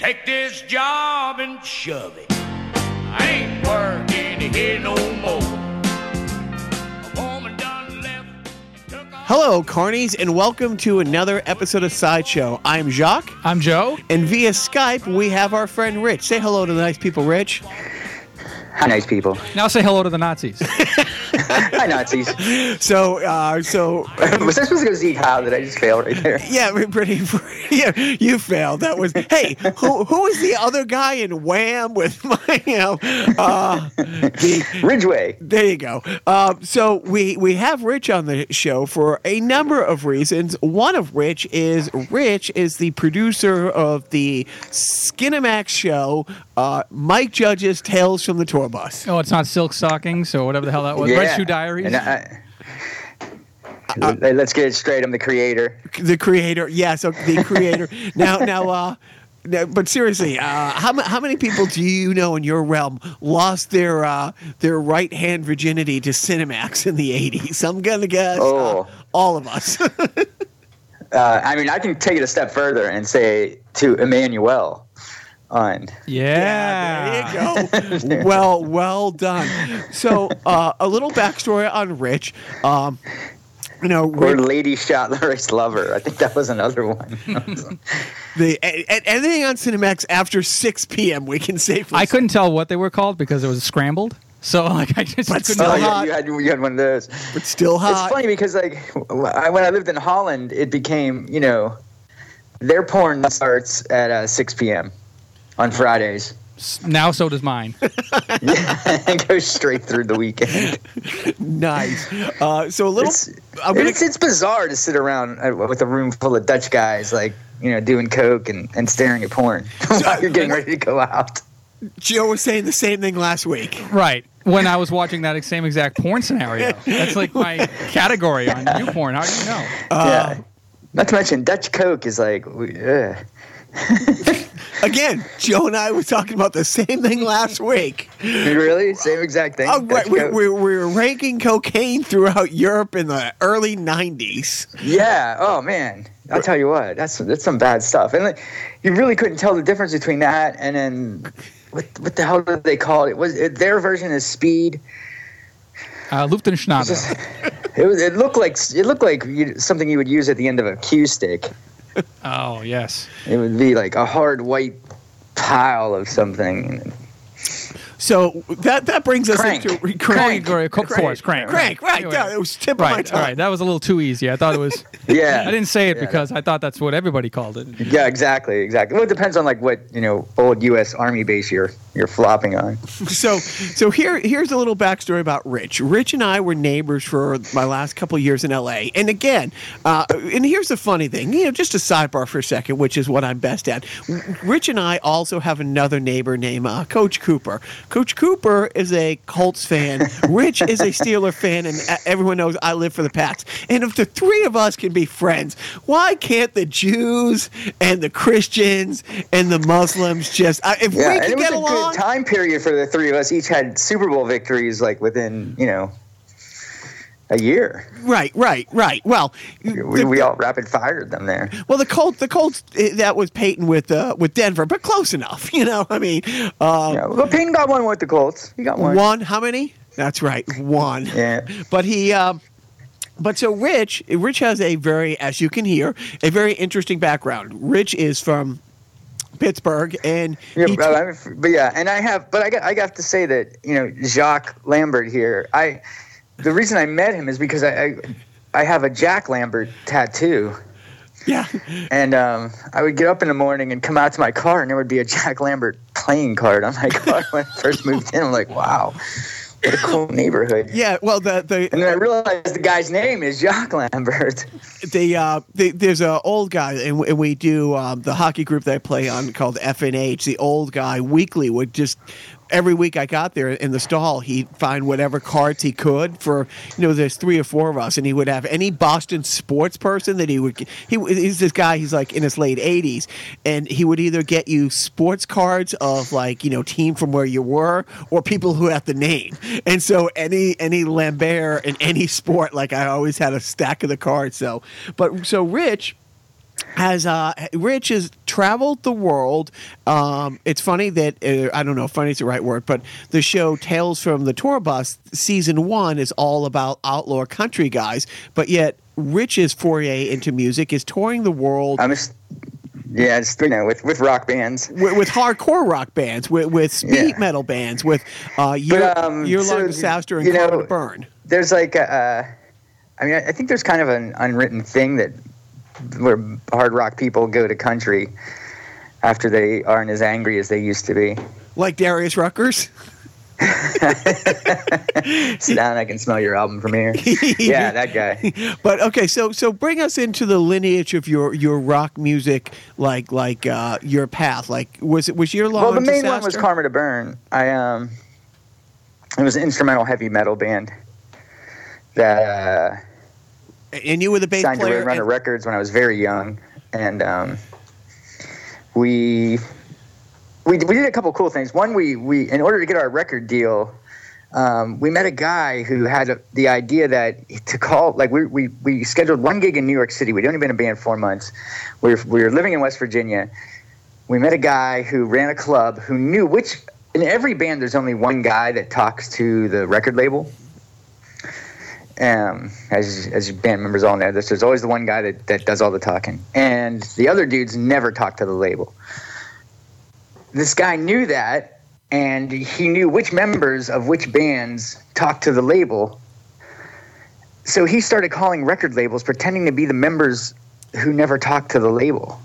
Take this job and shove it. I ain't working here no more. A woman done left and took off. Hello, carnies, and welcome to another episode of Sideshow. I'm Jacques, I'm Joe. and via Skype, we have our friend Rich. Say hello to the nice people, Rich. Hi, nice people. Now say hello to the Nazis. Hi, Nazis. So, uh, so Was I supposed to go Zeke Howe? Did I just fail right there? yeah, we're pretty. Yeah, you failed. That was. Hey, who who was the other guy in Wham with my? You know, uh, the, Ridgeley. There you go. Um, so we we have Rich on the show for a number of reasons. One of which is Rich is the producer of the Skinamax show, uh, Mike Judge's Tales from the Tour Bus. oh, it's not silk stockings or whatever the hell that was. Red Shoe Diaries. And I- Let- Let's get it straight. I'm the creator. The creator, yeah. So the creator. now, now, uh, now, but seriously, uh, how how many people do you know in your realm lost their uh, their right hand virginity to Cinemax in the '80s? I'm gonna guess uh, Oh. all of us. Uh, I mean, I can take it a step further and say to Emmanuel on. yeah. Yeah, there you go. well, well done. So, uh, a little backstory on Rich. Um, you know, Or Lady Chatterley's Lover. I think that was another one. the a- a- anything on Cinemax after 6 p.m. we can safely. I couldn't tell what they were called because it was scrambled. So like I just But couldn't still oh, tell. hot. yeah, you had, you had one of those. but still hot. It's funny because, like, I, when I lived in Holland, it became, you know, their porn starts at uh, 6 p.m. on Fridays. Now so does mine. and goes straight through the weekend. Nice. Uh, so a little. It's, gonna- it's, it's bizarre to sit around uh, with a room full of Dutch guys, like, you know, doing coke and, and staring at porn while you're getting ready to go out. Joe was saying the same thing last week. right. When I was watching that same exact porn scenario. That's like my category on new porn. How do you know? Uh, yeah. Not to mention, Dutch coke is like, we- ugh. Again, Joe and I were talking about the same thing last week. really? Same exact thing? Oh, right, we, we, we were ranking cocaine throughout Europe in the early 90s. Yeah. Oh man, I'll tell you what. That's that's some bad stuff. And like, you really couldn't tell the difference between that and then what what the hell did they call it? Was it, their version is speed? Uh, Lufthansa. Just, it was. It looked like it looked like you, something you would use at the end of a cue stick. Oh yes. It would be like a hard white pile of something. So that that brings us Crank. into Crank, crank, or of course, crank. crank, right? Anyway. yeah, it was tip of my Right. tongue. All right. That was a little too easy. I thought it was. Yeah. I didn't say it Yeah. because I thought that's what everybody called it. Yeah, exactly, exactly. Well, it depends on like what you know, old U.S. Army base you're you're flopping on. So so here here's a little backstory about Rich. Rich and I were neighbors for my last couple of years in L.A. And again, uh, and here's the funny thing, you know, just a sidebar for a second, which is what I'm best at. Rich and I also have another neighbor named uh, Coach Cooper. Coach Cooper is a Colts fan. Rich is a Steeler fan, and everyone knows I live for the Pats. And if the three of us can be friends, why can't the Jews and the Christians and the Muslims just? If Yeah, we can it was get a along, good time period for the three of us. Each had Super Bowl victories like within you know a year. Right, right, right. Well, We, the, we all rapid fired them there. well, the Colts, the Colts, eh, that was Peyton with uh, with Denver, but close enough. You know, I mean, uh, Yeah, well, Peyton got one with the Colts. He got one. one. How many? That's right, one. Yeah. But he. Um, but so Rich, Rich has a very, as you can hear, a very interesting background. Rich is from Pittsburgh, and Yeah, he but, but yeah, and I have, but I got, I got to say that you know Jacques Lambert here. I, the reason I met him is because I, I, I have a Jack Lambert tattoo, yeah, and um, I would get up in the morning and come out to my car, and there would be a Jack Lambert playing card on my car when I first moved in. I'm like, wow, what a cool neighborhood. yeah. Well, the the And then I realized the guy's name is Jacques Lambert. the, uh, the there's a old guy, and, and we do um, the hockey group that I play on called FNH. The old guy weekly would just every week I got there in the stall, he'd find whatever cards he could for you know. There's three or four of us, and he would have any Boston sports person that he would. He he's this guy. He's like in his late 80s, and he would either get you sports cards of like you know team from where you were, or people who have the name. And so any any Lambert in any sport, like I always had a stack of the cards. So, but so Rich has uh, Rich has traveled the world. Um, it's funny that uh, I don't know if funny is the right word, but the show Tales from the Tour Bus season one is all about outlaw country guys, but yet Rich's foray into music is touring the world. I'm just, yeah, it's you know with with rock bands. with, with hardcore rock bands, with, with speed Yeah. metal bands, with uh, year, um, year long so, disaster and you know, burn. There's like, a, uh, I mean, I think there's kind of an unwritten thing that where hard rock people go to country after they aren't as angry as they used to be. Like Darius Ruckers. Sit down, I can smell your album from here. yeah, that guy. But okay, so so bring us into the lineage of your your rock music, like like uh, your path. Like was it was your long Well, the main one was disaster? Karma to Burn. I um, it was an instrumental heavy metal band that uh, and you were the bass signed to player. Roadrunner and- Records when I was very young, and um, we we we did a couple cool things. One, we we in order to get our record deal, um, we met a guy who had a, the idea that to call like we, we we scheduled one gig in New York City. We'd only been a band four months. We were, we were living in West Virginia. We met a guy who ran a club who knew which in every band there's only one guy that talks to the record label. Um, as as band members all know, this there's always the one guy that, that does all the talking, and the other dudes never talk to the label. This guy knew that, and he knew which members of which bands talked to the label. So he started calling record labels, pretending to be the members who never talked to the label.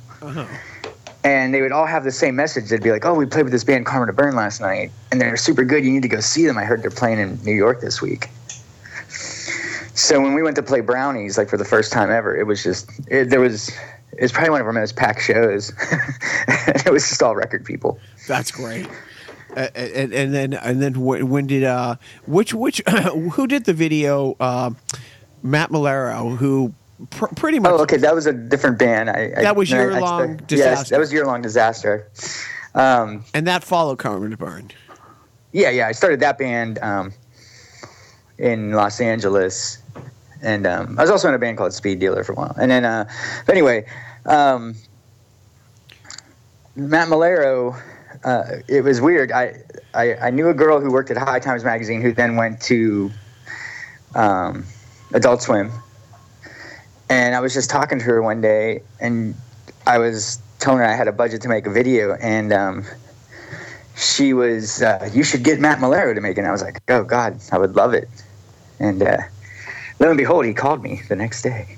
And they would all have the same message. They'd be like, "Oh, we played with this band Karma to Burn last night, and they're super good. You need to go see them. I heard they're playing in New York this week." So when we went to play Brownies, like for the first time ever, it was just it, there was it was probably one of our most packed shows. it was just all record people. That's great. Uh, and, and then and then when, when did uh which which who did the video uh, Matt Maiellaro who pr- pretty much Oh, okay, that was a different band. I, I, That was I- I Year-Long expect- Disaster. Yes, that was year long disaster. Um, and that followed Karma to Burn. yeah, yeah, I started that band um, in Los Angeles, and um, I was also in a band called Speed Dealer for a while. And then, uh, but anyway, um, Matt Maiellaro, uh, it was weird. I, I I knew a girl who worked at High Times magazine who then went to um, Adult Swim, and I was just talking to her one day, and I was telling her I had a budget to make a video, and um, she was, uh, "You should get Matt Maiellaro to make it." And I was like, "Oh God, I would love it." And uh, lo and behold, he called me the next day,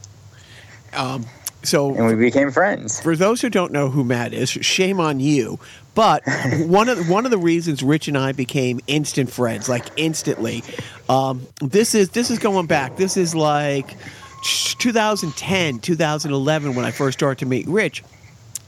Um, so and we became friends. for those who don't know who Matt is, shame on you. But one of one of the reasons Rich and I became instant friends, like instantly, um, this is this is going back. This is like 2010, 2011 when I first started to meet Rich.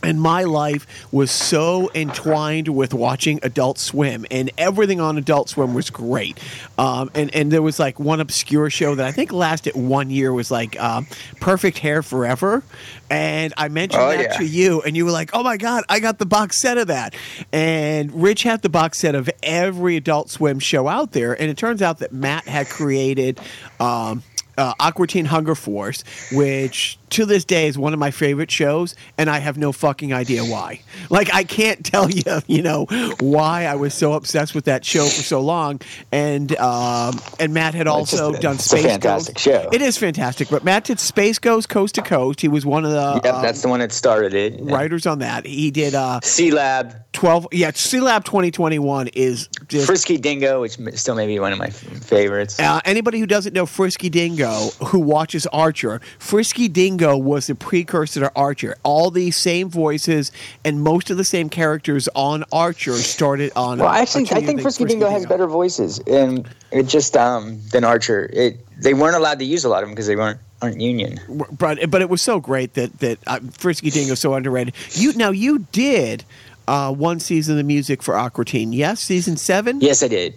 And my life was so entwined with watching Adult Swim, and everything on Adult Swim was great. Um, and and there was like one obscure show that I think lasted one year was like um, Perfect Hair Forever, and I mentioned Oh, that yeah. to you, and you were like, "Oh my god, I got the box set of that." And Rich had the box set of every Adult Swim show out there, and it turns out that Matt had created. Um, uh, Aqua Teen Hunger Force, which to this day is one of my favorite shows, and I have no fucking idea why. Like, I can't tell you, you know, why I was so obsessed with that show for so long. And um, and Matt had also a- done it's a Space fantastic Ghost. show. It is fantastic, but Matt did Space Ghost Coast to Coast. He was one of the Yep, um, that's the one that started it. writers on that. He did uh, Sealab, 12. Yeah, Sealab 2021 is just. Frisky Dingo, which still may be one of my favorites. Uh, anybody who doesn't know Frisky Dingo, who watches Archer, Frisky Dingo was the precursor to Archer. All the same voices and most of the same characters on Archer started on. Well, actually, I think Frisky Dingo has better voices, and it just um than Archer. It they weren't allowed to use a lot of them because they weren't aren't union. But but it was so great that that uh, Frisky Dingo so underrated. You now you did uh, one season of the music for Aqua Teen, yes, season seven. Yes, I did.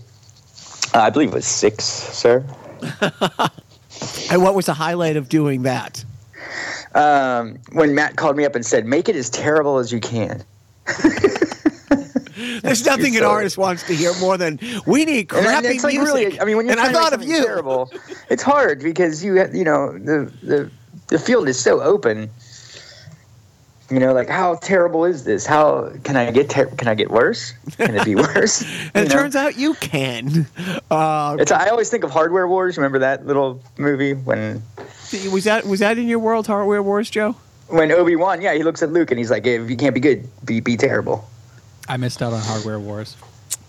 Uh, I believe it was six, sir. And what was the highlight of doing that? Um, when Matt called me up and said, "Make it as terrible as you can." There's nothing an artist wants to hear more than we need And crappy it's like music. really, I mean, when you're and I trying to make thought of you. terrible, it's hard because you you know the the the field is so open. You know, like how terrible is this? How can I get ter- can I get worse? Can it be worse? And You it know? turns out you can. Uh, It's I always think of Hardware Wars. Remember that little movie when was that was that in your world, Hardware Wars, Joe? when Obi Wan, yeah, he looks at Luke and he's like, "If you can't be good, be be terrible." I missed out on Hardware Wars.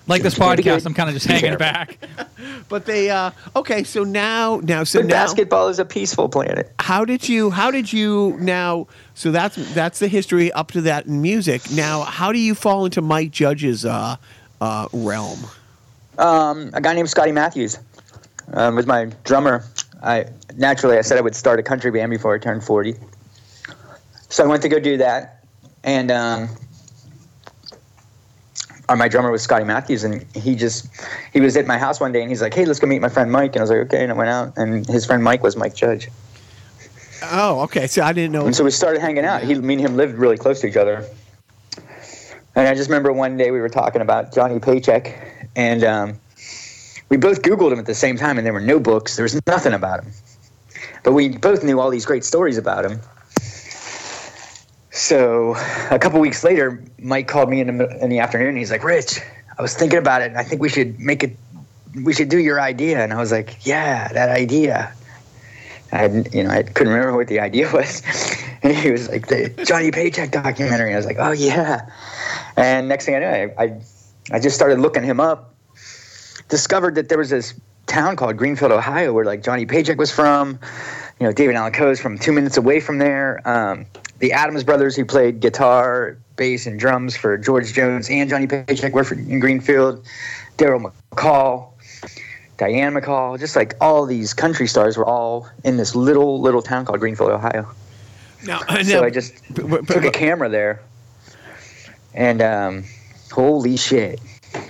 Like this podcast. I'm kind of just hanging back. But they uh okay, so now now so But now basketball is a peaceful planet. how did you how did you now so that's that's the history up to that in music. Now how do you fall into Mike Judge's uh uh realm? Um, a guy named Scotty Matthews um, was my drummer. I naturally I said I would start a country band before I turned forty, so I went to go do that, and um, uh, my drummer was Scotty Matthews, and he just he was at my house one day, and he's like, "Hey, let's go meet my friend Mike," and I was like, "Okay," and I went out, and his friend Mike was Mike Judge, Oh, okay. So I didn't know and so we started hanging out. He, me and him lived really close to each other, and I just remember one day we were talking about Johnny Paycheck, and um, we both Googled him at the same time, and there were no books. There was nothing about him, but we both knew all these great stories about him. So a couple weeks later, Mike called me in the in the afternoon. And he's like, "Rich, I was thinking about it, and I think we should make it. We should do your idea." And I was like, "Yeah, that idea." I had, you know, I couldn't remember what the idea was. And he was like, "The Johnny Paycheck documentary." I was like, "Oh yeah." And next thing I know, I, I, I just started looking him up. Discovered that there was this town called Greenfield, Ohio, where like Johnny Paycheck was from. You know, David Allan Coe's from two minutes away from there. Um, the Adams brothers, who played guitar, bass, and drums for George Jones and Johnny Paycheck, were from, in Greenfield. Darrell McCall, Diane McCall, just like all these country stars were all in this little little town called Greenfield, Ohio. now, So now- I just but- but- took a camera there, and um, holy shit,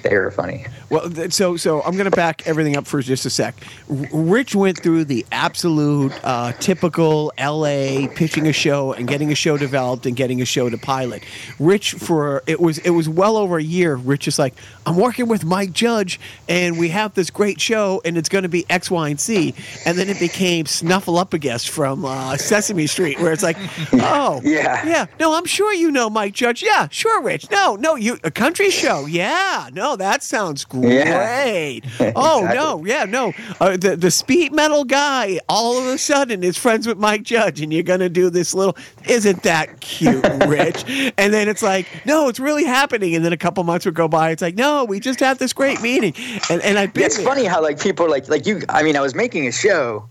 they were funny. Well, so so I'm going to back everything up for just a sec. Rich went through the absolute uh, typical LA pitching a show and getting a show developed and getting a show to pilot. Rich for it was it was well over a year. Rich is like, I'm working with Mike Judge and we have this great show and it's going to be X, Y, and Z. And then it became Snuffleupagus from uh, Sesame Street, where it's like, oh Yeah. yeah, no, I'm sure you know Mike Judge. Yeah, sure, Rich. No, no, you a country show. Yeah, no, that sounds great. Oh Exactly. no, yeah, no. Uh, the the speed metal guy all of a sudden is friends with Mike Judge, and you're gonna do this little. Isn't that cute, Rich? and then it's like, no, it's really happening. And then a couple months would go by. It's like, no, we just had this great meeting, and and I've. It's funny how like people are like like you. I mean, I was making a show,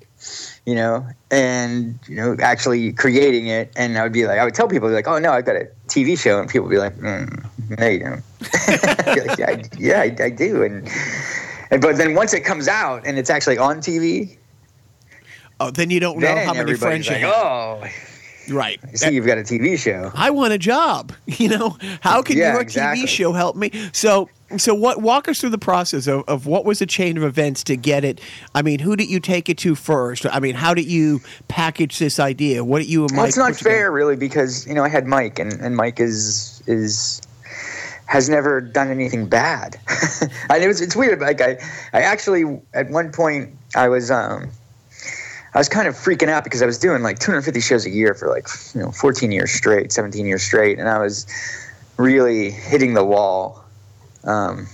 you know, and you know, actually creating it, and I would be like, I would tell people like, oh no, I've got a TV show, and people would be like, mm, no, you don't. Like, yeah, I, yeah, I, I do, and. And, but then once it comes out and it's actually on TV, Oh, then you don't know how many friends everybody's you like, have. "Oh, Right. I see you've got a TV show." I want a job. You know, how can Yeah, your exactly. TV show help me? So, so what? Walk us through the process of, of what was the chain of events to get it. I mean, who did you take it to first? I mean, how did you package this idea? What did you and Mike? Well, it's not together? fair, really, because you know I had Mike, and, and Mike is is has never done anything bad. and it was it's weird. Like I I actually at one point I was um I was kind of freaking out because I was doing like 250 shows a year for like you know 14 years straight, 17 years straight, and I was really hitting the wall. Um,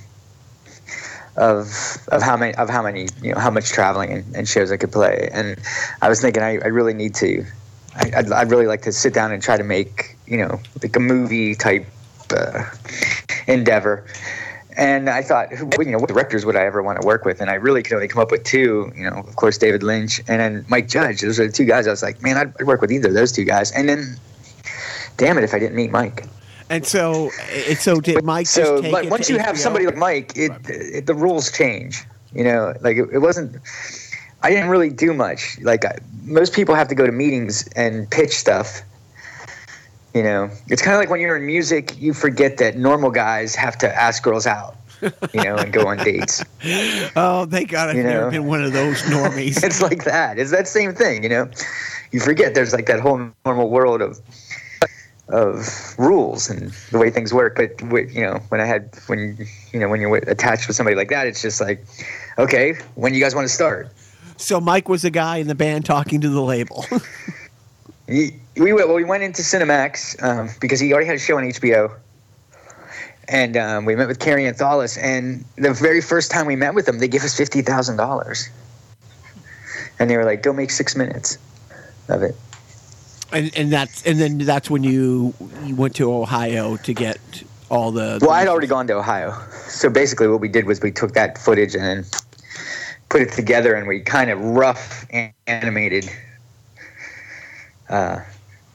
of of how many of how many you know how much traveling and, and shows I could play, and I was thinking I, I really need to I'd, I'd really like to sit down and try to make you know like a movie type uh, endeavor. And I thought, you know, what directors would I ever want to work with? And I really could only come up with two. You know, of course, David Lynch and then Mike Judge. Those are the two guys. I was like, man, I'd, I'd work with either of those two guys. And then, damn it, if I didn't meet Mike. And so, it, so did Mike so, but once you have HBO? somebody like Mike, it, it the rules change. You know, like it, it wasn't. I didn't really do much. Like I, most people have to go to meetings and pitch stuff. You know, it's kind of like when you're in music, you forget that normal guys have to ask girls out. You know, and go on dates. Oh, thank God I've You never know. been one of those normies. It's like that. It's that same thing. You know, you forget there's like that whole normal world of of rules and the way things work. But you know, when I had when you know when you're attached with somebody like that, it's just like, okay, when you guys want to start? so Mike was the guy in the band talking to the label. he, we went, well, we went into Cinemax um, because he already had a show on HBO. And um, we met with Kary Antholis, and the very first time we met with them, they gave us fifty thousand dollars, and they were like, "Go make six minutes of it." And and that's and then that's when you you went to Ohio to get all the. Well, I'd already gone to Ohio, so basically what we did was we took that footage and then put it together, and we kind of rough animated uh,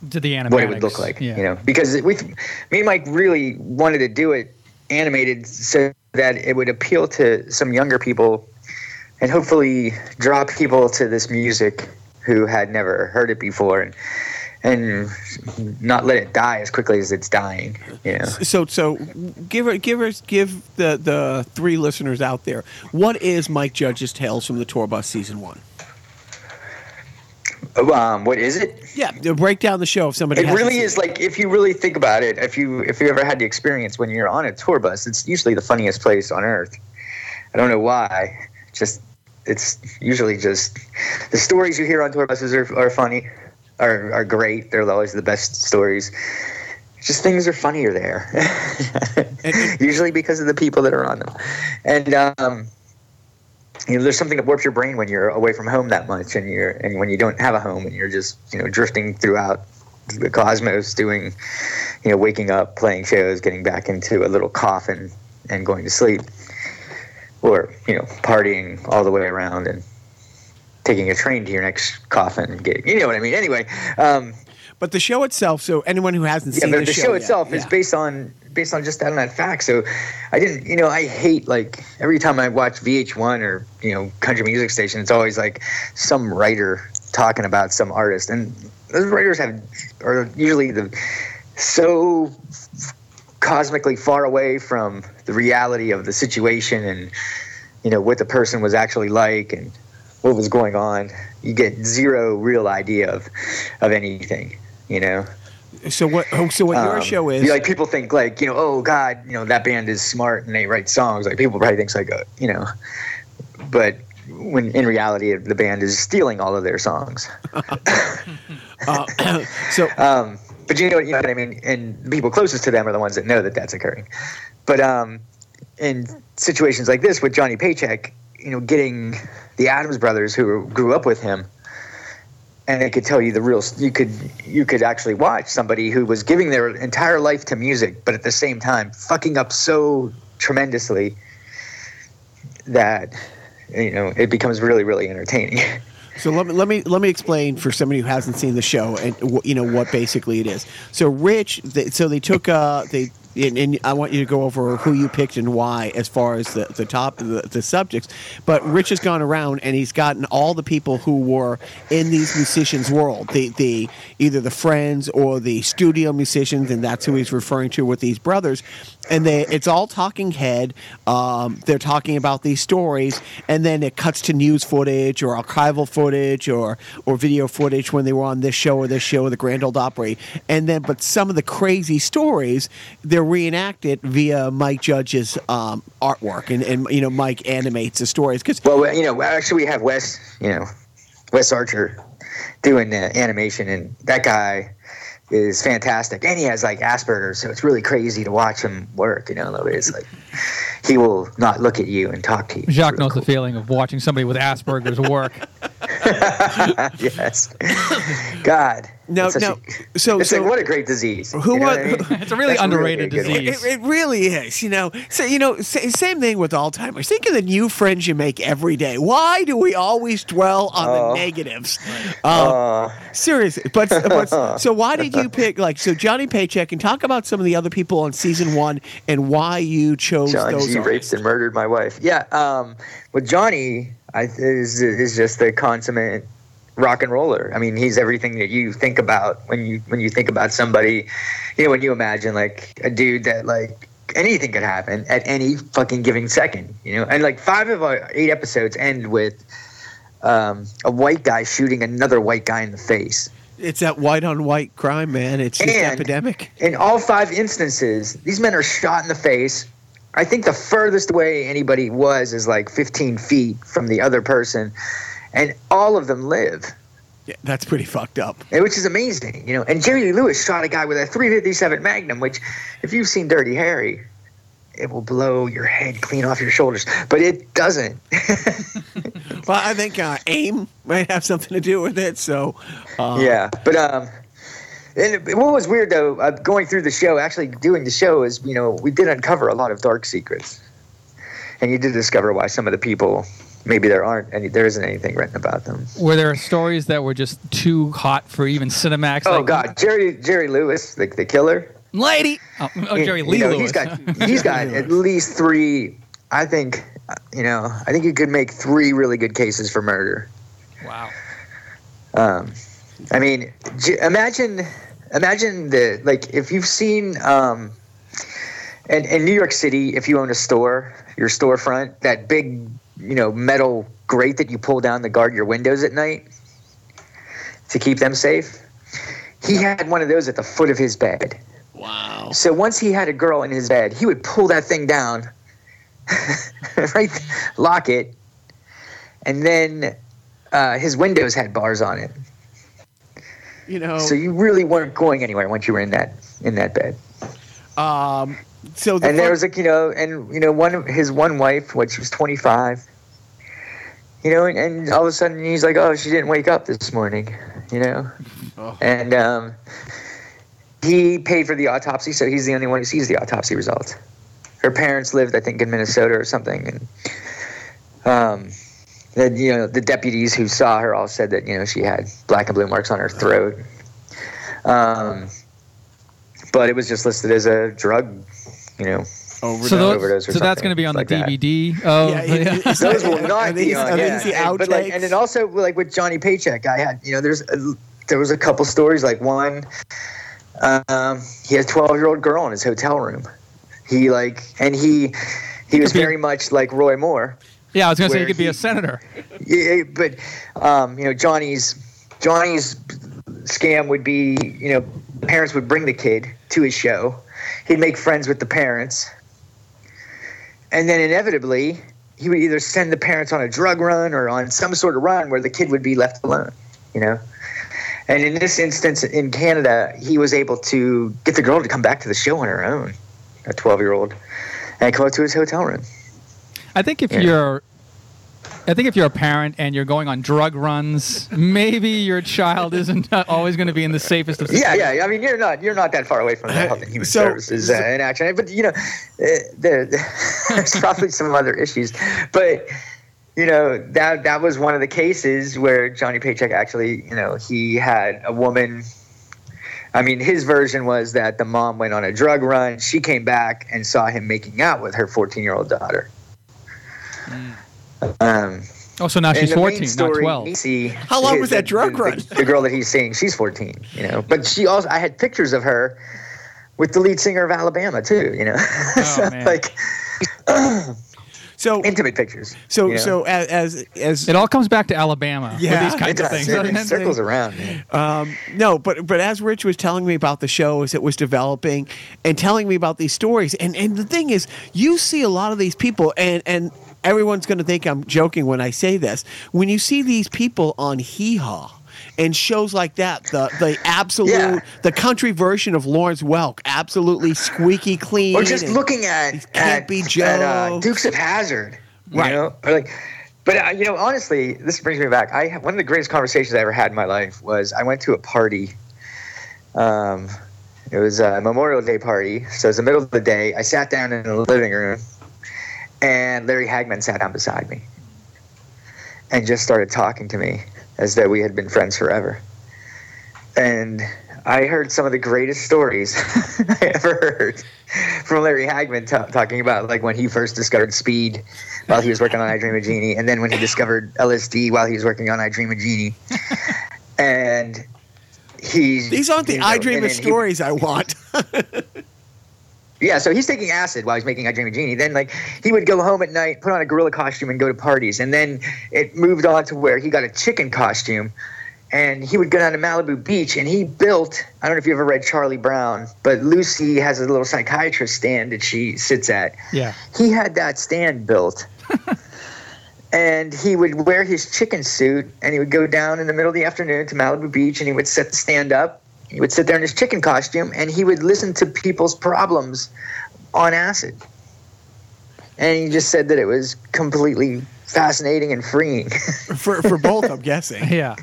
to the animatics. what it would look like, Yeah. you know, because we, me and Mike really wanted to do it animated so that it would appeal to some younger people and hopefully draw people to this music who had never heard it before and and not let it die as quickly as it's dying, you know. So so give her give us give the the three listeners out there what is Mike Judge's Tales from the Tour Bus season one? Um, what is it? Yeah, break down the show if somebody. It really is like if you really think about it, if you if you ever had the experience when you're on a tour bus, it's usually the funniest place on earth. I don't know why. Just it's usually just the stories you hear on tour buses are, are funny, are are great. They're always the best stories. Just things are funnier there, usually because of the people that are on them, and um, you know, there's something that warps your brain when you're away from home that much, and you're and when you don't have a home, and you're just you know drifting throughout the cosmos, doing you know waking up, playing shows, getting back into a little coffin, and going to sleep, or you know partying all the way around and taking a train to your next coffin gig. You know what I mean? Anyway, um, But the show itself, so anyone who hasn't yeah, seen but the, the, show, yet- itself is yeah. based on based on just that on that fact. So I didn't, you know, I hate like every time I watch VH1 or you know country music station, it's always like some writer talking about some artist, and those writers have are usually the so cosmically far away from the reality of the situation and you know what the person was actually like and what was going on. You get zero real idea of of anything, you know. So what? oh, So what your Um, show is? like people think like you know, oh God, you know that band is smart and they write songs. Like people probably thinks like uh, you know, but when in reality the band is stealing all of their songs. uh, so Um, but you know, you know what I mean. And people closest to them are the ones that know that that's occurring. But um, in situations like this with Johnny Paycheck, you know, getting the Adams brothers who grew up with him, and they could tell you the real. You could you could actually watch somebody who was giving their entire life to music, but at the same time fucking up so tremendously that you know it becomes really really entertaining. So let me let me let me explain for somebody who hasn't seen the show and you know what basically it is. So Rich, they, so they took uh they and, and I want you to go over who you picked and why as far as the the top the, the subjects. But Rich has gone around and he's gotten all the people who were in these musicians' world, the the either the friends or the studio musicians, and that's who he's referring to with these brothers. And they it's all talking head. Um, they're talking about these stories, and then it cuts to news footage or archival footage or or video footage when they were on this show or this show, or the Grand Ole Opry. And then, but some of the crazy stories they're reenacted via Mike Judge's um, artwork, and and you know Mike animates the stories because Well, you know, actually, we have Wes, you know, Wes Archer doing uh, animation, and that guy is fantastic. And he has like Asperger's, so it's really crazy to watch him work. You know, it's like he will not look at you and talk to you. Jacques really knows the feeling of watching somebody with Asperger's work. yes. God. No, no. A, So- it's so- like what a great disease. Who you know wa- what I mean? It's a really That's underrated good one. disease. It, it really is, you know. So you know, sa- same thing with Alzheimer's. Think of the new friends you make every day. Why do we always dwell on the Oh. negatives? Uh, Uh, seriously, but, but so why did you pick like so Johnny Paycheck and talk about some of the other people on season one and why you chose John those? G. raped and murdered my wife. Yeah. Um, with Johnny, I, is is just the consummate rock and roller. I mean, he's everything that you think about when you when you think about somebody. You know, when you imagine like a dude that like anything could happen at any fucking given second. You know, and like five of our eight episodes end with um, a white guy shooting another white guy in the face. It's that white on white crime, man. It's just And- epidemic. In all five instances, these men are shot in the face. I think the furthest away anybody was is like 15 feet from the other person, and all of them live. Yeah, that's pretty fucked up. and which is amazing, you know. And Jerry Lee Lewis shot a guy with a 357 Magnum, which, if you've seen Dirty Harry, it will blow your head clean off your shoulders, but it doesn't. Well, I think uh, aim might have something to do with it. So, uh, yeah, but um, and what was weird though, uh, going through the show, actually doing the show, is you know we did uncover a lot of dark secrets, and you did discover why some of the people maybe there aren't any, there isn't anything written about them. Were there stories that were just too hot for even Cinemax? Oh like, God, Jerry Jerry Lewis, the the killer. lady. Oh, oh Jerry You know, Lewis. He's got he's got at least three. I think uh, you know. I think you could make three really good cases for murder. wow. Um, I mean, imagine, imagine the like if you've seen um, in, in New York City, if you own a store, your storefront, that big you know metal grate that you pull down to guard your windows at night to keep them safe. He had one of those at the foot of his bed. wow. So once he had a girl in his bed, he would pull that thing down, right, lock it, and then uh, his windows had bars on it. You know, So you really weren't going anywhere once you were in that in that bed. um, so the And there was like you know, and you know, one his one wife, when she was twenty five. You know, and, and all of a sudden he's like, "Oh, she didn't wake up this morning," you know, Oh. and um, he paid for the autopsy, so he's the only one who sees the autopsy results. Her parents lived, I think, in Minnesota or something, and um, the you know the deputies who saw her all said that you know she had black and blue marks on her throat. Um, but it was just listed as a drug, you know. overdose. So, those, overdose or so that's going to be on like the that. DVD. Oh, Yeah, it- yeah. it's- Those will Are not these- be on. are Yeah. these the And- but like, and then also like with Johnny Paycheck, I had you know there's a, there was a couple stories like one, um, he had a 12 year old girl in his hotel room. He like and he he was very much like Roy Moore. Yeah, I was going to say he could be a senator. Yeah, but um, you know Johnny's Johnny's scam would be you know parents would bring the kid to his show. He'd make friends with the parents, and then inevitably he would either send the parents on a drug run or on some sort of run where the kid would be left alone. You know. And in this instance, in Canada, he was able to get the girl to come back to the show on her own, a 12 year old, and come up to his hotel room. I think if Yeah. you're, I think if you're a parent and you're going on drug runs, maybe your child isn't always going to be in the safest of Yeah, situations. yeah. I mean, you're not you're not that far away from the Health and Human So- Services uh, in action, but you know, uh, there, there's probably some other issues. But you know, that that was one of the cases where Johnny Paycheck actually, you know, he had a woman. I mean, his version was that the mom went on a drug run. She came back and saw him making out with her 14 year old daughter. Um, Oh, so now she's the main 14, not 12. we How long was that drug the, run? The, the girl that he's seeing, she's 14, you know. But she also, I had pictures of her with the lead singer of Alabama too, you know. so, like so intimate pictures. so you know? so as as, as It all comes back to Alabama Yeah, these it kinds of things. It, it it? circles around. Um, no, but but as Rich was telling me about the show as it was developing and telling me about these stories, and and the thing is, you see a lot of these people, and and everyone's going to think I'm joking when I say this. When you see these people on Hee Haw. And shows like that, the the absolute, Yeah. the country version of Lawrence Welk, absolutely squeaky clean. Or just looking at Can't at, Be at, uh, Dukes of Hazzard, you Right. know, or like. But uh, you know, honestly, this brings me back. I one of the greatest conversations I ever had in my life was I went to a party. Um, it was a Memorial Day party, so it was the middle of the day. I sat down in the living room, and Larry Hagman sat down beside me, and just started talking to me as though we had been friends forever. And I heard some of the greatest stories I ever heard from Larry Hagman ta talking about like when he first discovered speed while he was working on I Dream of Jeannie, and then when he discovered LSD while he was working on I Dream of Jeannie. and he's These aren't the you know, I Dream of then he- stories I want. yeah, so he's taking acid while he's making I Dream of Jeannie. Then, like, he would go home at night, put on a gorilla costume, and go to parties. And then it moved on to where he got a chicken costume, and he would go down to Malibu Beach, and he built. I don't know if you ever read Charlie Brown, but Lucy has a little psychiatrist stand that she sits at. Yeah. He had that stand built. and he would wear his chicken suit and he would go down in the middle of the afternoon to Malibu Beach and he would set the stand up. He would sit there in his chicken costume and he would listen to people's problems on acid. And he just said that it was completely fascinating and freeing. for for both, I'm guessing. Yeah.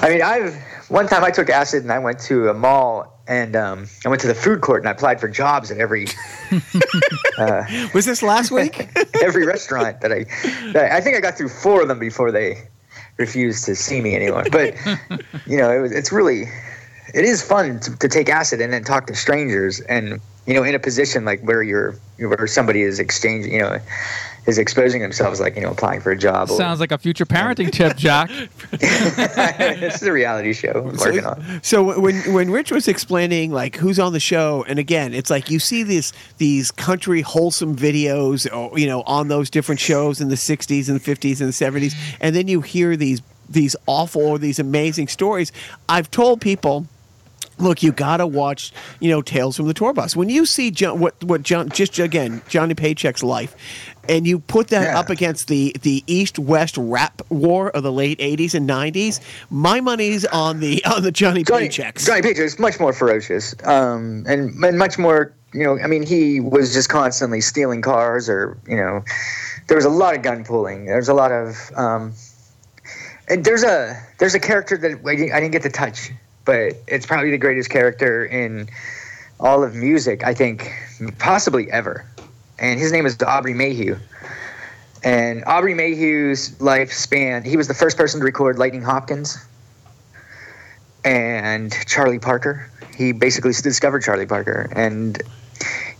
I mean, I've one time I took acid and I went to a mall and um, I went to the food court and I applied for jobs at every Was this last week? every restaurant that I, that I think I got through four of them before they refused to see me anymore. But you know, it was, it's really, it is fun to, to take acid and then talk to strangers, and you know, in a position like where you're, where somebody is exchanging, you know, is exposing themselves, like you know, applying for a job. or- Sounds like a future um, parenting tip, Jack. this is a reality show I'm working on. So when when Rich was explaining like who's on the show, and again, it's like you see these these country wholesome videos, oh, you know, on those different shows in the '60s and '50s and '70s, and then you hear these these awful or these amazing stories. I've told people. Look, you gotta watch, you know, Tales from the Tour Bus. When you see John, what what John, just again Johnny Paycheck's life, and you put that Yeah. up against the the East West rap war of the late '80s and '90s, my money's on the on the Johnny, Johnny, Paychecks. Johnny Paycheck is much more ferocious, um, and and much more. You know, I mean, he was just constantly stealing cars, or you know, there was a lot of gun pulling. There's a lot of, um, and there's a there's a character that I didn't, I didn't get to touch, but it's probably the greatest character in all of music. I think, possibly ever, and his name is Aubrey Mayhew. And Aubrey Mayhew's lifespan, he was the first person to record Lightning Hopkins and Charlie Parker. He basically discovered Charlie Parker, and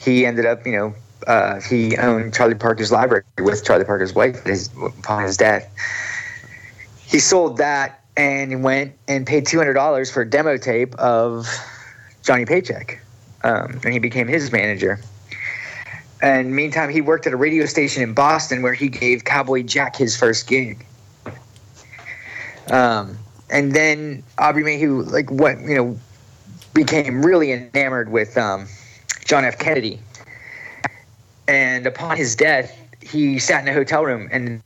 he ended up, you know, uh, he owned Charlie Parker's library with Charlie Parker's wife his, upon his death. He sold that and went and paid two hundred dollars for a demo tape of Johnny Paycheck, um, and he became his manager. And meantime, he worked at a radio station in Boston where he gave Cowboy Jack his first gig. Um, and then Aubrey Mayhew, like what you know, became really enamored with um, John F. Kennedy. And upon his death, he sat in a hotel room, and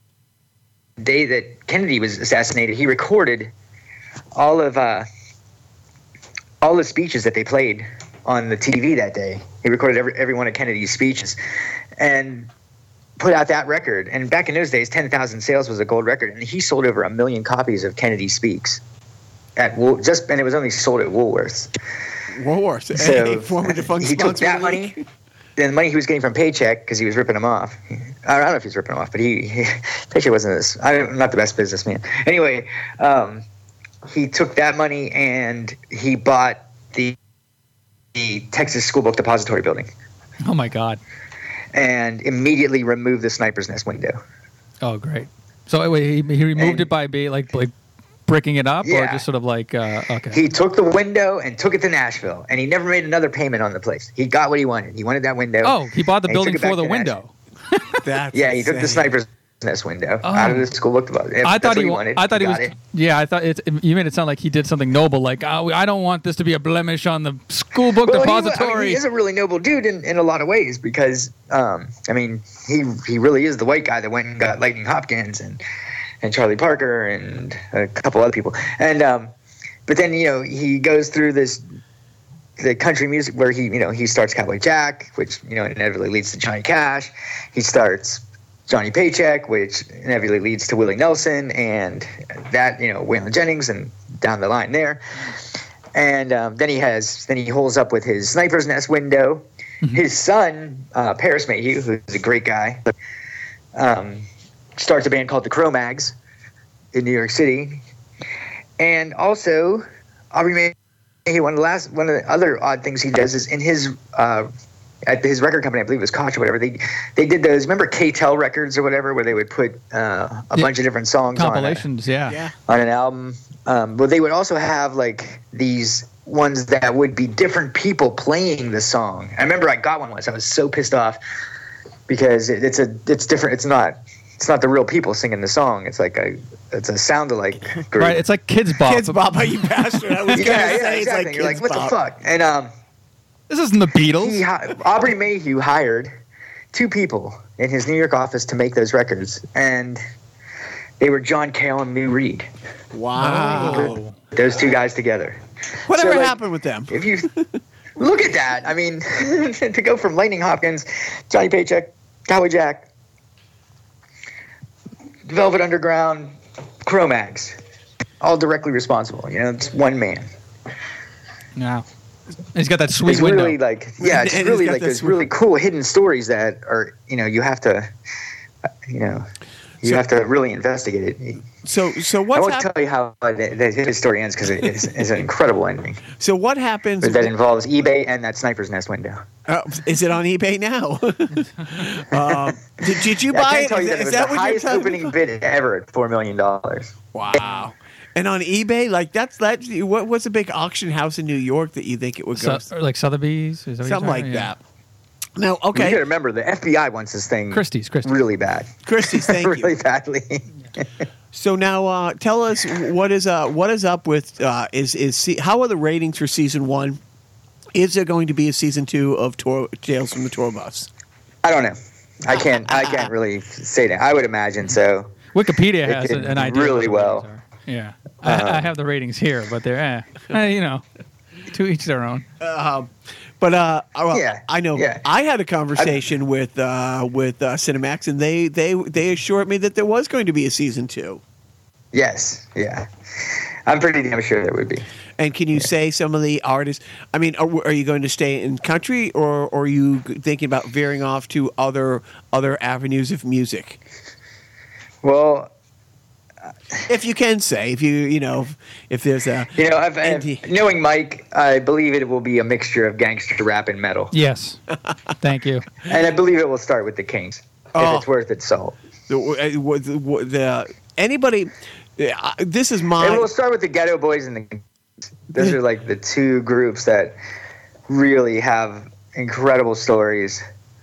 day that Kennedy was assassinated, he recorded all of uh, all the speeches that they played on the TV that day. He recorded every, every one of Kennedy's speeches, and put out that record. And back in those days, 10,000 sales was a gold record. And he sold over a million copies of Kennedy Speaks. At Wool- just and it was only sold at Woolworths. Woolworths, So a former defunct he took that money. And the money he was getting from Paycheck because he was ripping him off. I don't know if he was ripping him off, but he, he Paycheck wasn't this. I'm not the best businessman. Anyway, um, he took that money and he bought the the Texas School Book Depository building Oh my God. and immediately removed the sniper's nest window. Oh great. So wait, he, he removed And- it by being like like bricking it up, or just sort of like uh, okay. He took the window and took it to Nashville, and he never made another payment on the place. He got what he wanted. He wanted that window. oh, he bought the building took it back for the window. That's Yeah, he took the sniper's nest window out of Oh. the school book deposit. I thought what he. he wanted. I thought he was. it. Yeah, I thought it. You made it sound like he did something noble. Like oh, I don't want this to be a blemish on the school book Well, he wa- I mean. He, is a really noble dude in, in a lot of ways because, um, I mean, he he really is the white guy that went and got Lightning Hopkins and and Charlie Parker and a couple other people. And um, but then you know he goes through this the country music where he you know he starts Cowboy Jack, which you know inevitably leads to Johnny Cash. He starts Johnny Paycheck, which inevitably leads to Willie Nelson, and that you know Waylon Jennings, and down the line there. And um, then he has then he holds up with his sniper's nest window. His son, uh, Parris Mayhew, who's a great guy, um, starts a band called the Cro-Mags in New York City, and also Aubrey Mayhew. One of the last one of the other odd things he does is in his uh, at his record company, I believe it was Koch or whatever. They they did those. Remember K-Tel Records or whatever, where they would put uh, a Yeah. bunch of different songs on a- Compilations, yeah. Yeah. on an album. Um, but they would also have like these ones that would be different people playing the song. I remember I got one once. I was so pissed off because it, it's a it's different. It's not it's not the real people singing the song. It's like a it's a sound alike group. Right, it's like Kidz Bop. Kidz Bop, you bastard. I was yeah, gonna yeah, say it's exactly. like You're like, what Bop. the fuck? And um, This isn't the Beatles. hi- Aubrey Mayhew hired two people in his New York office to make those records, and they were John Cale and Lou Reed. Wow. Those two guys together. Whatever So, like, happened with them? If you look at that, I mean, to go from Lightning Hopkins, Johnny Paycheck, Cowboy Jack, Velvet Underground, Cro-Mags, all directly responsible. You know, it's one man. Yeah. He's got that sweet It's window. really like, yeah, it's really like those really cool hidden stories that are, you know, you have to, uh, you know, you So- have to really investigate it. So so I won't hap- tell you how uh, the, the, his story ends because it is, is an incredible ending. so what happens? But that involves eBay and that sniper's nest window. Uh, is it on eBay now? um, did, did you Yeah, I buy can't it? tell Is you that- that it is was that the what highest opening bid ever at four million dollars. Wow. And on eBay, like that's that. What what's a big auction house in New York that you think it would go? So- like Sotheby's, is that something like yeah. that. Now, okay. You got to okay, remember the FBI wants this thing Christie's, Christie's. really bad, Christie's, thank really you. badly. So now, uh, tell us what is uh what is up with uh is is se- how are the ratings for season one? Is there going to be a season two of tour, Tales from the Tour Bus? I don't know. I can't. I can't really say that. I would imagine so. Wikipedia has did an idea. really well. ratings are. Yeah. I, I have the ratings here, but they're, eh, eh, you know, to each their own. But uh, well, Yeah, I know. yeah. I had a conversation with uh, with uh, Cinemax, and they they they assured me that there was going to be a season two. Yes. Yeah. I'm pretty damn sure there would be. And can you say some of the artists? I mean, are, are you going to stay in country, or, or are you thinking about veering off to other other avenues of music? Well, If you can say, if you you know, if there's a you know, I've, And I've- knowing Mike, I believe it will be a mixture of gangster rap and metal, Yes. Thank you. and I believe it will start with the Kinks. Oh. If it's worth its salt. the, uh, the, the anybody. uh, This is my. And we'll start with the Geto Boys and the. Those are like the two groups that really have incredible stories,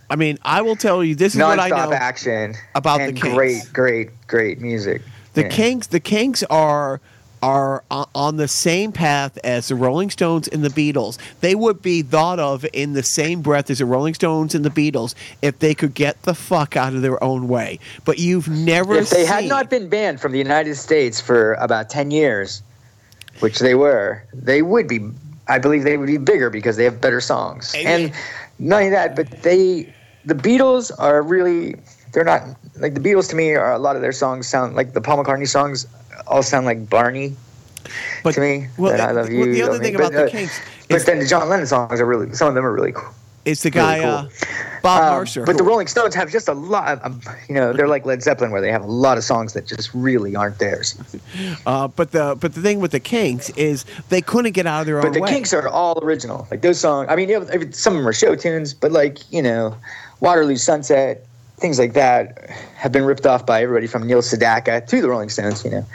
I mean, I will tell you. This is what I know. action, about the Kinks. great, great, great music. The. Kinks, the Kinks are are on the same path as the Rolling Stones and the Beatles. They would be thought of in the same breath as the Rolling Stones and the Beatles if they could get the fuck out of their own way. But you've never If they had not been banned from the United States for about ten years, which they were, they would be. I believe they would be bigger because they have better songs. And- And not only that, but they, the Beatles are really. They're not like the Beatles to me. Are a lot of their songs sound like the Paul McCartney songs all sound like Barney but, to me. Well, I love well, the other thing me. about but, the uh, Kinks But is, then the John Lennon songs are really. Some of them are really cool. It's the really guy cool. uh, Bob Um, Mercer. But the Rolling Stones have just a lot. Of, you know, they're like Led Zeppelin, where they have a lot of songs that just really aren't theirs. uh, but the but the thing with the Kinks is they couldn't get out of their own But the way. Kinks are all original. Like those songs. I mean, you know, some of them are show tunes, but like you know, Waterloo Sunset, things like that, have been ripped off by everybody from Neil Sedaka to the Rolling Stones. You know.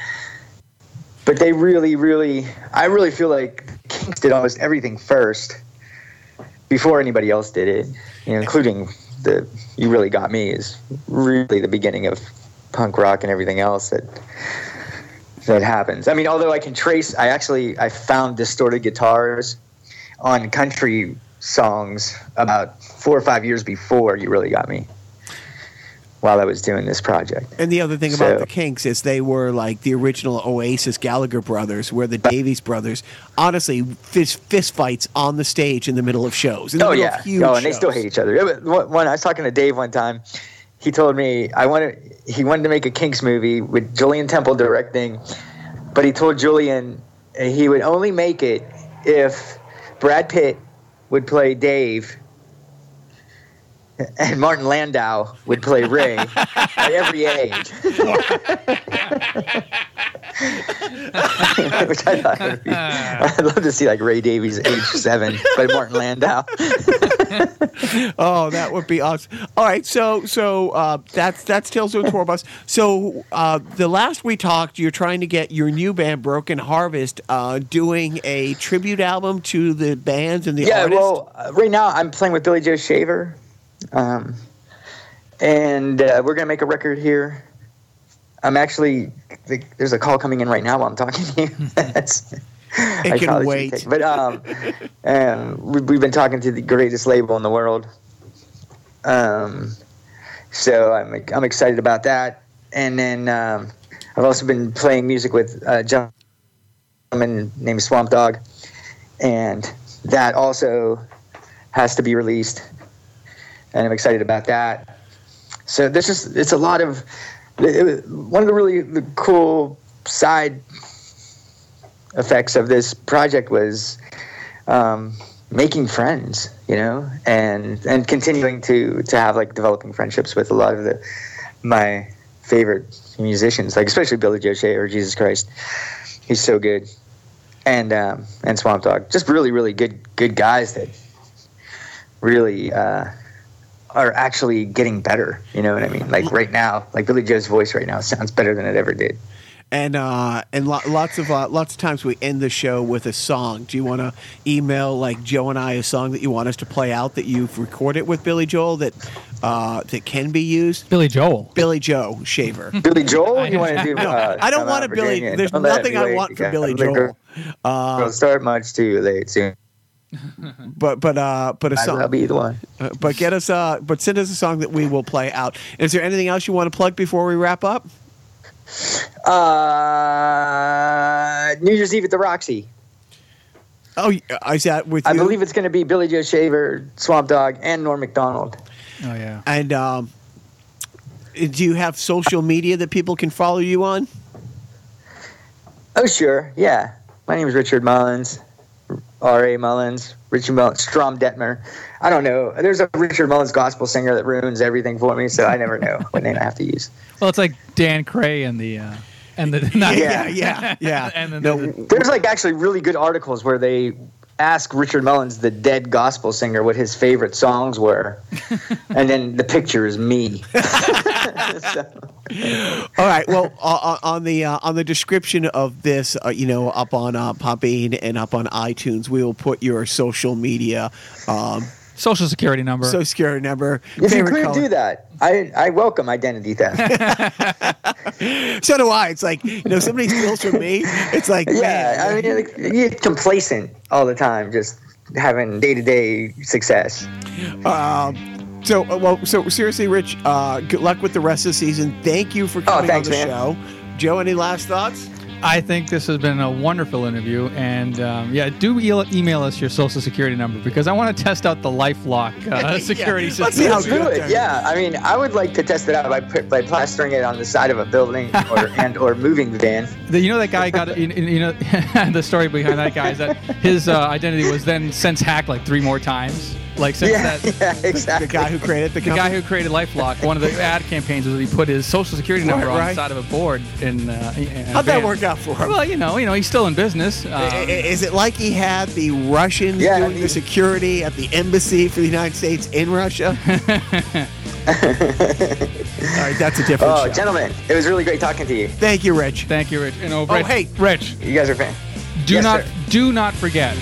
But they really, really, I really feel like the Kinks did almost everything first before anybody else did it, you know, including the "You Really Got Me" is really the beginning of punk rock and everything else that that happens. I mean, although I can trace, I actually I found distorted guitars on country songs about four or five years before "You Really Got Me." While I was doing this project, And the other thing about the Kinks is they were like the original Oasis Gallagher brothers, where the Davies brothers, honestly, fist, fist fights on the stage in the middle of shows. Oh yeah, oh, and they still hate each other. It was- One, one- I was talking to Dave one time. He told me I wanted he wanted to make a Kinks movie with Julien Temple directing, but he told Julien he would only make it if Brad Pitt would play Dave and Martin Landau would play Ray at every age. Which I thought would be, I'd love to see like Ray Davies age seven, but Martin Landau. Oh, that would be awesome. All right, so so uh, that's that's Tales of a Tour Bus. So uh, the last we talked, you're trying to get your new band, Broken Harvest, uh, doing a tribute album to the bands and the yeah, artists. well, uh, right now I'm playing with Billy Joe Shaver, um, and uh, we're gonna make a record here. I'm actually there's a call coming in right now while I'm talking to you. That's, I can wait. take- but um, um, we, we've been talking to the greatest label in the world, um, So I'm I'm excited about that. And then um, I've also been playing music with a gentleman named Swamp Dogg, and that also has to be released. And I'm excited about that. So this is it's a lot of one of the really the cool side effects of this project was um, making friends, you know, and and continuing to to have like developing friendships with a lot of the my favorite musicians, like especially Billy Joe or Jesus Christ. He's so good, and um, and Swamp Dogg, just really really good good guys that really. Uh, are actually getting better. You know what I mean? Like right now, like Billy Joe's voice right now sounds better than it ever did. And uh, and lo- lots of uh, lots of times we end the show with a song. Do you want to email like Joe and I a song that you want us to play out that you've recorded with Billy Joel that uh, that can be used? Billy Joel. Billy Joe Shaver. Billy Joel, you want to do? Uh, I don't want a Billy. Virginia. There's Don't let it nothing I want from Billy the Joel. Uh, Don't start much too late soon. But but uh, but a I'll be the one. Uh, but get us uh, but send us a song that we will play out. Is there anything else you want to plug before we wrap up? Uh, New Year's Eve at the Roxy. Oh, is that with I you? believe it's going to be Billy Joe Shaver, Swamp Dogg, and Norm Macdonald. Oh yeah. And um, do you have social media that people can follow you on? Oh, sure. Yeah. My name is Richard Mullins. R.A. Mullins. Richard Mullins. Strom Detmer. I don't know. There's a Richard Mullins gospel singer that ruins everything for me, so I never know what name I have to use. Well, it's like Dan Cray and the uh, and the not- Yeah, yeah, yeah. and then No, the- There's like actually really good articles where they ask Richard Mullins, the dead gospel singer, what his favorite songs were, and then the picture is me. So- All right. Well, uh, on the uh, on the description of this, uh, you know, up on uh, Podbean and up on iTunes, we will put your social media, um, social security number. social security number, if you could color. do that, I I welcome identity theft. So do I. It's like you know, somebody steals from me. It's like yeah, man, I mean, you're, like, you're complacent all the time, just having day to day success. Um, so, uh, well, so seriously, Rich, uh, good luck with the rest of the season. Thank you for coming Oh, thanks, on the man. show. Joe, any last thoughts? I think this has been a wonderful interview, and um, yeah, do e- email us your social security number because I want to test out the LifeLock uh, security Yeah, system. let's see how good do it it. Yeah, I mean, I would like to test it out by by plastering it on the side of a building or and or moving the van. The- you know that guy got you, you know the story behind that guy is that his uh, identity was then since hacked like three more times. Like since Yeah, that. yeah, exactly. The exactly. guy who created the, The guy who created LifeLock, one of the ad campaigns was he put his social security number Right, on right. the side of a board. In, uh, in How'd that work out for him? Well, you know, you know, he's still in business. Um, Is it like he had the Russians Yeah, doing the security at the embassy for the United States in Russia? All right, that's a different Oh, show. gentlemen, it was really great talking to you. Thank you, Rich. thank you, Rich. And oh, Oh, hey. Rich, You guys are fan. do Yes, not sir. do not forget